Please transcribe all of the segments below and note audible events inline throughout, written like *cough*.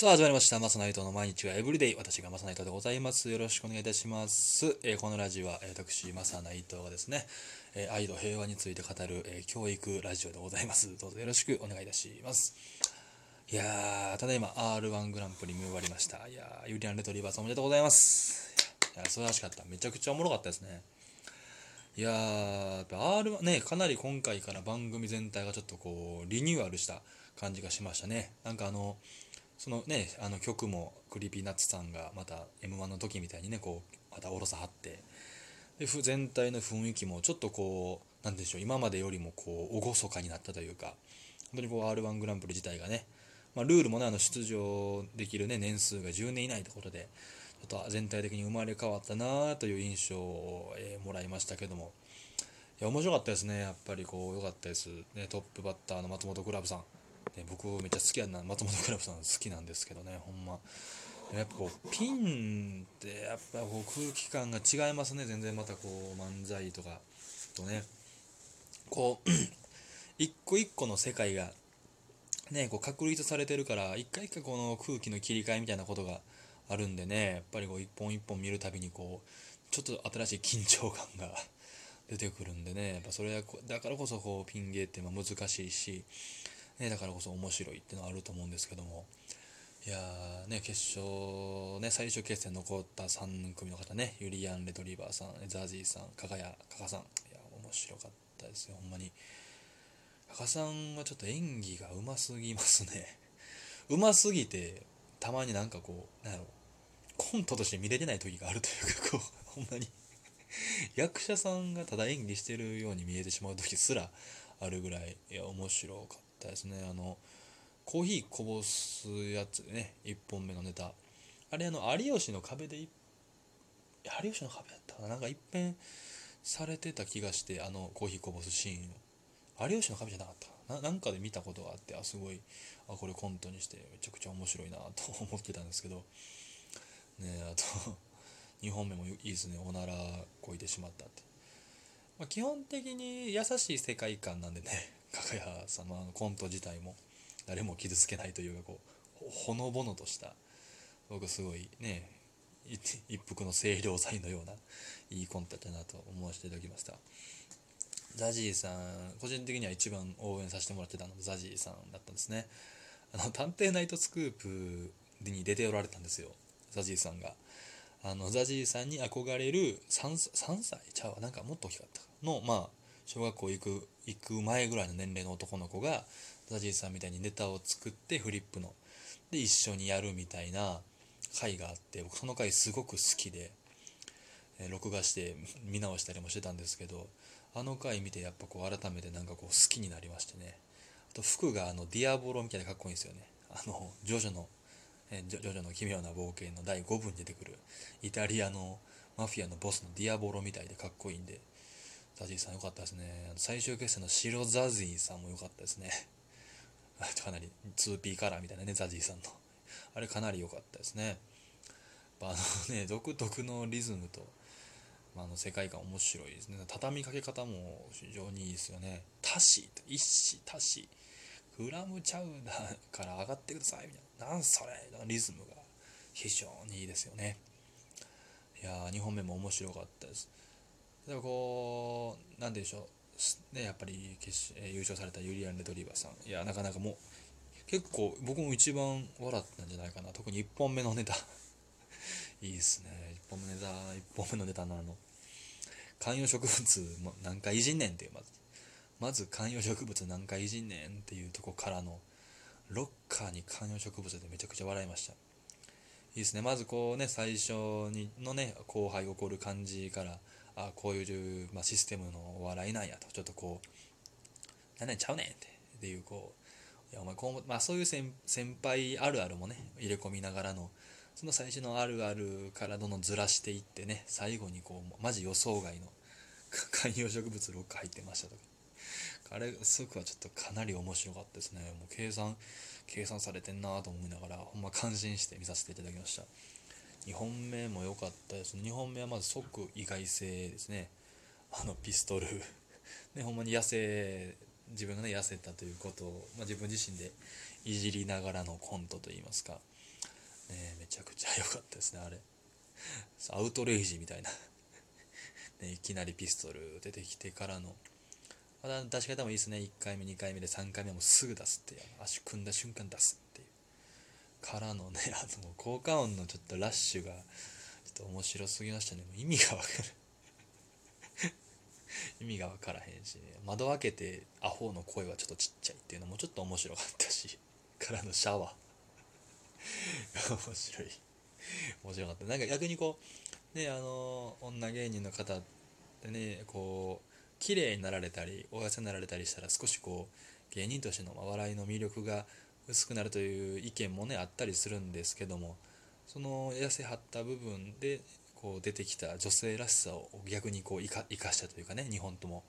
さあ始まりました。マサナイトの毎日はエブリデイ私がマサナイトでございます。よろしくお願いいたします、えーこのラジオは、え私マサナイトがですね、えー愛と平和について語る、え教育ラジオでございます。どうぞよろしくお願いいたします。いやーただいま R1 グランプリ見終わりました。いやーユリアンレトリーバーさんおめでとうございます。いや素晴らしかった。めちゃくちゃおもろかったですね。いやー R1 ねかなり今回から番組全体がちょっとこうリニューアルした感じがしましたね。なんかあのそのねあの曲もクリーピーナッツさんがまた m 1の時みたいにねこうまたおろさはってでふ全体の雰囲気もちょっとこうなんでしょう今までよりもこう厳かになったというか本当にこう r 1グランプリ自体がね、まあ、ルールもねあの出場できる、ね、年数が10年以内ということでちょっと全体的に生まれ変わったなという印象を、えーもらいましたけども。いや面白かったですねやっぱりこう良かったです、ね、トップバッターの松本クラブさん。ね、僕めっちゃ好きやな松本クラブさん好きなんですけどねほんま。やっぱこうピンってやっぱこう空気感が違いますね。全然またこう漫才とかとね。こう *clears throat* 一個一個の世界がねこう確立されてるから一回一回この空気の切り替えみたいなことがあるんでね。やっぱりこう一本一本見るたびにこうちょっと新しい緊張感が *laughs* 出てくるんでね。やっぱそれはだからこそこうピン芸ってま難しいし。ね、だからこそ面白いっていうのはあると思うんですけども。いやね決勝ね最終決戦残った3組の方ねユリアン・レトリバーさんザジーさん加賀谷加賀さん。いや面白かったですよほんまに。加賀さんはちょっと演技がうますぎますね。*laughs* うますぎてたまになんかこうなんやろコントとして見れてない時があるというかこう *laughs* ほんまに。役者さんがただ演技してるように見えてしまう時すらあるぐらいいや面白かった。ですねあのコーヒーこぼすやつね1本目のネタ。あれあの有吉の壁で有吉の壁やったかな？なんか一変されてた気がしてあのコーヒーこぼすシーンを。有吉の壁じゃなかったな？なんかで見たことがあってあすごいあこれコントにしてめちゃくちゃ面白いなと *laughs* 思ってたんですけど。ねあと2本目もいいですね。おならこいてしまったって。まあ、基本的に優しい世界観なんでね加賀谷さんのコント自体も誰も傷つけないというかこうほのぼのとした僕すごいね一服の清涼剤のようないいコントだなと思わせていただきました。ザジーさん個人的には一番応援させてもらってたのがザジーさんだったんですね。あの探偵ナイトスクープに出ておられたんですよザジーさんが。あのザジーさんに憧れる 3, 3歳ちゃうわなんかもっと大きかったのまあ小学校行く行く前ぐらいの年齢の男の子がザジーさんみたいにネタを作ってフリップので一緒にやるみたいな回があって僕その回すごく好きで、え録画して見直したりもしてたんですけどあの回見てやっぱこう改めてなんかこう好きになりましてね。あと服があのディアボロみたいでかっこいいんですよね。あのジョジョのえジョジョの奇妙な冒険の第5部に出てくるイタリアのマフィアのボスのディアボロみたいでかっこいいんでザジーさん良かったですね。最終決戦の白ザジーさんも良かったですね。*laughs* かなり 2P カラーみたいなねザジーさんの。あれかなり良かったですね。やっぱあのね *laughs* 独特のリズムと、まあ、の世界観面白いですね。畳みかけ方も非常にいいですよね。タシ一子タシグラムチャウダーから上がってくださいみたいな。なんそれのリズムが非常にいいですよね。いやー2本目も面白かったです。でもこうなんでしょう。ねやっぱり決しえー優勝されたユリアン・レトリーバーさん。いやなかなかもう結構僕も一番笑ったんじゃないかな。特に1本目のネタ。*laughs* いいですね。1本目のネタ1本目のネタのあの観葉植物も何回いじんねんっていうまずまず観葉植物何回いじんねんっていうとこからのロッカーに観葉植物でめちゃくちゃ笑いました。いいですね。まずこうね最初にのね後輩起こる感じからあこういう、まあ、システムのお笑いなんやと。ちょっとこう何々ちゃうねんってっていうこういやお前こうまあそういう先先輩あるあるもね入れ込みながらのその最初のあるあるからどんどんずらしていってね最後にこうマジ予想外の *laughs* 観葉植物ロッカー入ってましたとか。あれすごくはちょっとかなり面白かったですね。もう計算計算されてんなと思いながらほんま感心して見させていただきました。2本目も良かったです。2本目はまず即意外性ですね。あのピストル。*laughs* ねほんまに野生自分がね痩せたということを、まあ、自分自身でいじりながらのコントといいますか、ね、めちゃくちゃ良かったですねあれ。アウトレイジみたいな。*laughs* ね、いきなりピストル出てきてからのまだ出し方もいいですね。1回目2回目で3回目もすぐ出すって足組んだ瞬間出すっていう。からのねあの効果音のちょっとラッシュがちょっと面白すぎましたね。もう意味がわかる意味が分からへん。し、ね、窓開けてアホの声はちょっとちっちゃいっていうのもちょっと面白かったしからのシャワー面白い面白かったなん。か逆にこうねあの女芸人の方でねこう綺麗になられたりお痩せになられたりしたら少しこう芸人としての笑いの魅力が薄くなるという意見もねあったりするんですけどもその痩せはった部分でこう出てきた女性らしさを逆にこう生か生かしたというかね2本とも。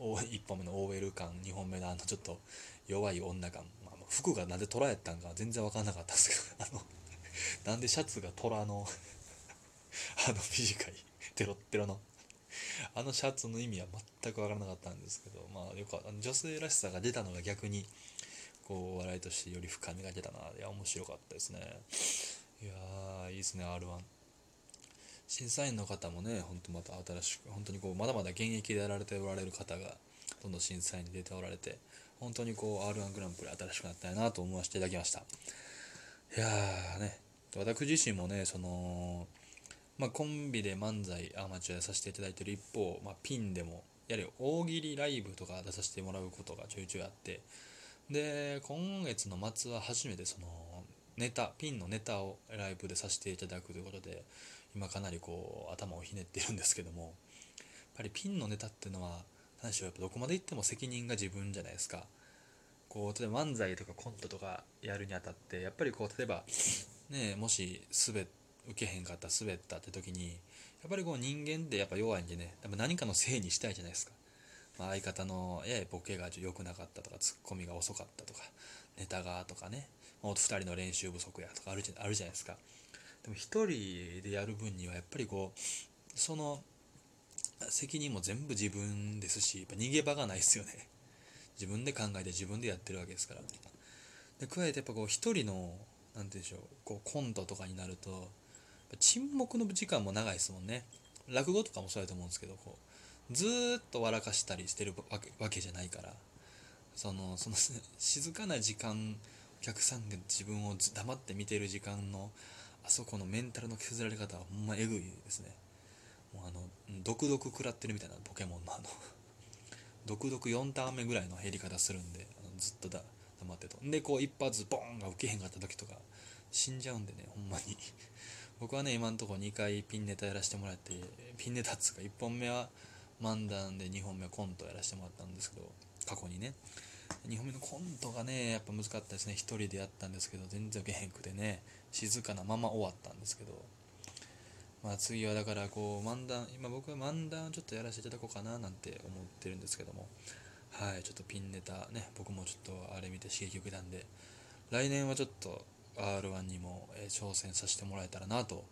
1本目の OL 感2本目のあのちょっと弱い女感、まあ、服がなんで虎やったんか全然分かんなかったんですけど *laughs* あのなんでシャツが虎のあの短いテロッテロのあのシャツの意味は全く分からなかったんですけどまあよかった女性らしさが出たのが逆にこう笑いとしてより深みが出たな。いや面白かったですね。いやいいですね R1 審査員の方もねほんとまた新しく本当にこうまだまだ現役でやられておられる方がどんどん審査員に出ておられて本当にこう R1 グランプリ新しくなったなと思わせていただきました。いやーね。私自身もねそのまあ、コンビで漫才アマチュアさせていただいてる一方、まあ、ピンでもやはり大喜利ライブとか出させてもらうことがちょいちょいあってで今月の末は初めてそのネタピンのネタをライブでさせていただくということで今かなりこう頭をひねってるんですけどもやっぱりピンのネタっていうのは何しょうやっぱどこまでいっても責任が自分じゃないですか。こう例えば漫才とかコントとかやるにあたってやっぱりこう例えばねもし滑って受けへんかった滑ったって時にやっぱりこう人間ってやっぱ弱いんでね何かのせいにしたいじゃないですか、まあ、相方のややボケが良くなかったとかツッコミが遅かったとかネタがとかね2人の練習不足やとかあるじゃあるじゃないですか。でも1人でやる分にはやっぱりこうその責任も全部自分ですしやっぱ逃げ場がないですよね。自分で考えて自分でやってるわけですから。で加えてやっぱこう1人の何て言うんでしょうこうコントとかになると沈黙の時間も長いですもんね。落語とかもそうやと思うんですけどこうずっと笑かしたりしてるわけじゃないからそのその静かな時間お客さんが自分を黙って見てる時間のあそこのメンタルの削られ方はほんまえぐいですね。もうあの毒々食らってるみたいなポケモンのあの毒々4ターン目ぐらいの減り方するんでずっとだ黙ってと。でこう一発ボーンが受けへんかった時とか死んじゃうんでねほんまに。僕はね今のところ2回ピンネタやらせてもらってピンネタっつうか1本目は漫談で2本目はコントやらせてもらったんですけど過去にね。2本目のコントがねやっぱ難かったですね。1人でやったんですけど全然受けへんくてね静かなまま終わったんですけど。まあ次はだからこう漫談今僕は漫談ちょっとやらせていただこうかななんて思ってるんですけども。はいちょっとピンネタね僕もちょっとあれ見て刺激受けたんで来年はちょっと R1 にも、え挑戦させてもらえたらなと、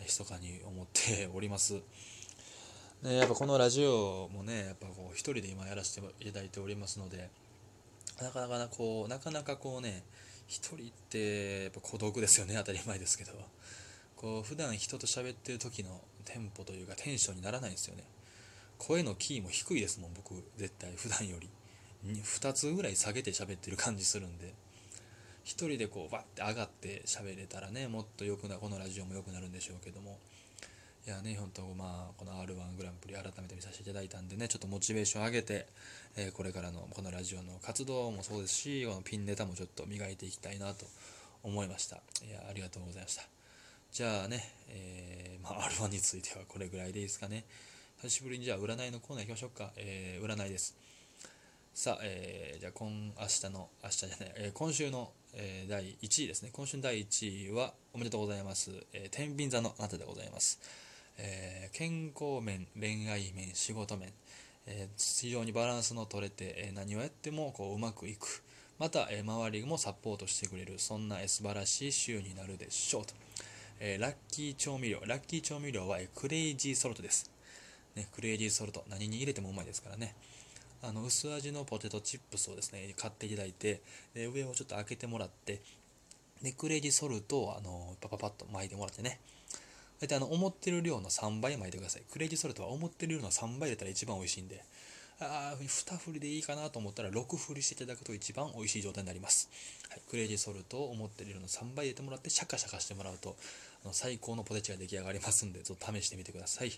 え、密かに思っております。ね、やっぱこのラジオもね、やっぱこう一人で今やらせていただいておりますので、なかなかなこう、なかなかこうね、一人ってやっぱ孤独ですよね、当たり前ですけど。こう普段人と喋ってる時のテンポというかテンションにならないんですよね。声のキーも低いですもん、僕、絶対、普段より。2つぐらい下げて喋ってる感じするんで。1人でこうバッて上がって喋れたらねもっと良くなこのラジオも良くなるんでしょうけども。いやね本当まあこの r 1グランプリ改めて見させていただいたんでねちょっとモチベーション上げて、えー、これからのこのラジオの活動もそうですしこのピンネタもちょっと磨いていきたいなと思いました。いやありがとうございました。じゃあね、えー、まあ、R1 についてはこれぐらいでいいですかね。久しぶりにじゃあ占いのコーナー行きましょうか、えー、占いです。さあ、えー、じゃあ今明日の明日じゃない、えー、今週のえー、第1位ですね。今週の第1位は、おめでとうございます。えー、天秤座のあなたでございます。えー、健康面、恋愛面、仕事面、え非常にバランスの取れて、え何をやってもこううまくいく。また、え周りもサポートしてくれる。そんな、え素晴らしい週になるでしょうと。えラッキー調味料。ラッキー調味料は、えクレイジーソルトです。ね、クレイジーソルト。何に入れてもうまいですからね。あの薄味のポテトチップスをですね買っていただいてで上をちょっと開けてもらってでクレイジーソルトをあのパパパッと撒いてもらってね。大体あの思ってる量の3倍撒いてください。クレイジーソルトは思ってる量の3倍入れたら一番美味しいんで。ああ2振りでいいかなと思ったら6振りしていただくと一番美味しい状態になります、はい、クレイジーソルトを思ってる量の3倍入れてもらってシャカシャカしてもらうとあの最高のポテチが出来上がりますんでちょっと試してみてください。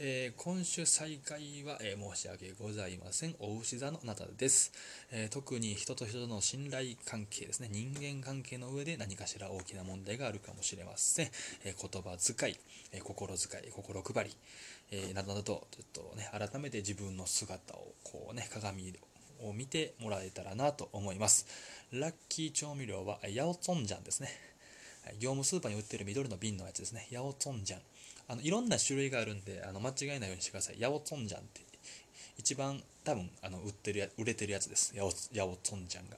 えー、今週再開は、えー、申し訳ございません。お牛座のあなたです、えー、特に人と人との信頼関係ですね。人間関係の上で何かしら大きな問題があるかもしれません。え言葉遣い、え心遣い、心配り、えなどなどと、ちょっとね、改めて自分の姿を、こうね、鏡を見てもらえたらなと思います。ラッキー調味料は、ヤオツンジャンですね。業務スーパーに売ってる緑の瓶のやつですね。ヤオツンジャン。あのいろんな種類があるんであの間違えないようにしてください。ヤオツォンジャンって一番多分あの売ってるや売れてるやつです。ヤオヤオツォンジャンが。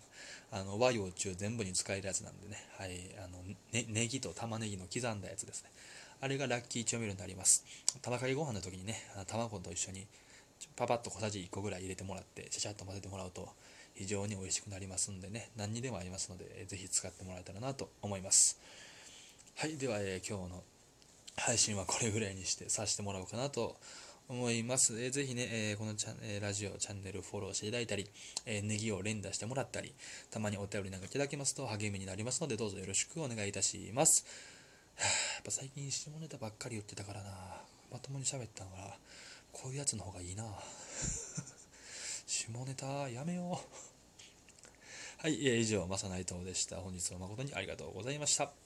あの和洋中全部に使えるやつなんでね。はい、あのねネギと玉ねぎの刻んだやつですね。あれがラッキー調味料になります。玉かけご飯の時にね、卵と一緒にパパッと小さじ1個ぐらい入れてもらって、ちゃちゃっと混ぜてもらうと非常に美味しくなりますんでね、何にでもありますので、ぜひ使ってもらえたらなと思います。はい、では、えー、今日の配信はこれぐらいにしてさせてもらおうかなと思います。えー、ぜひね、えー、このチャン、えー、ラジオチャンネルフォローしていただいたり、えー、ネギを連打してもらったり、たまにお便りなんかいただけますと励みになりますので、どうぞよろしくお願いいたします。*sighs* やっぱ最近下ネタばっかり言ってたからな、まともに喋ったのからこういうやつの方がいいな。*laughs* 下ネタやめよう。はい、えー、以上、マサナイトでした。本日は誠にありがとうございました。